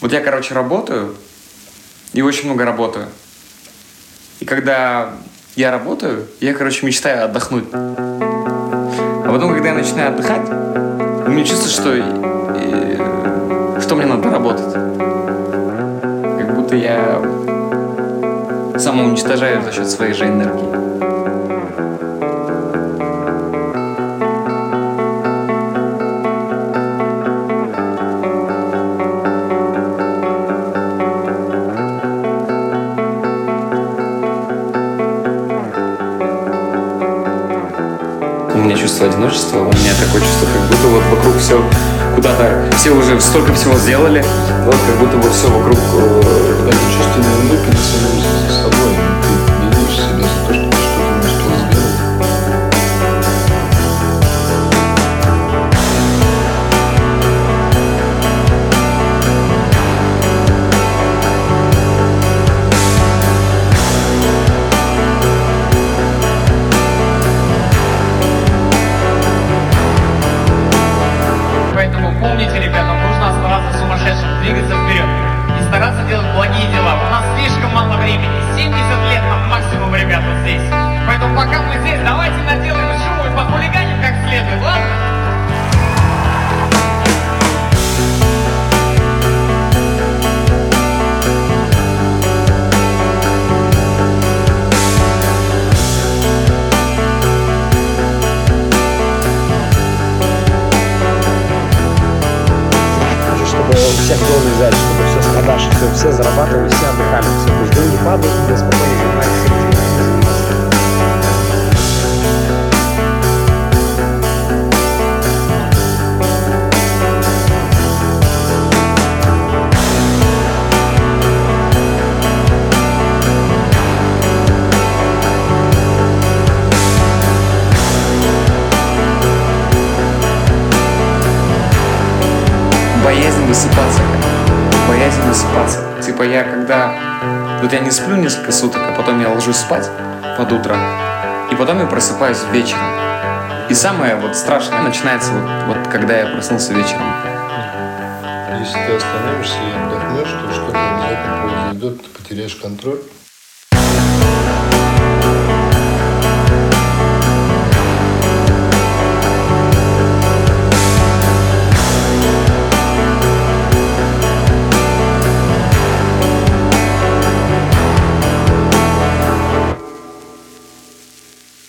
Вот я, короче, работаю, и очень много работаю. И когда я работаю, я, короче, мечтаю отдохнуть. А потом, когда я начинаю отдыхать, меня чувство, что, э, что мне надо работать. Как будто я самоуничтожаю за счет своей же энергии. Меня чувство одиночества, у меня такое чувство, как будто вот вокруг все куда-то, все уже столько всего сделали, вот как будто бы все вокруг э, Это чувство неулыбки стараться делать благие дела. У нас слишком мало времени, 70 лет нам максимум, ребята, здесь. Поэтому пока мы здесь, давайте наделаем шуму и похулиганим как следует, ладно? Чтобы всех дома взять, чтобы продаж, все, все зарабатывали, все отдыхали, все. Пусть деньги падают, мы спокойно занимаемся этим. боязнь высыпаться. Боязнь высыпаться. Типа я когда... Вот я не сплю несколько суток, а потом я ложусь спать под утро. И потом я просыпаюсь вечером. И самое вот страшное начинается вот, вот когда я проснулся вечером. Если ты остановишься и отдохнешь, то что-то обязательно произойдет, ты потеряешь контроль.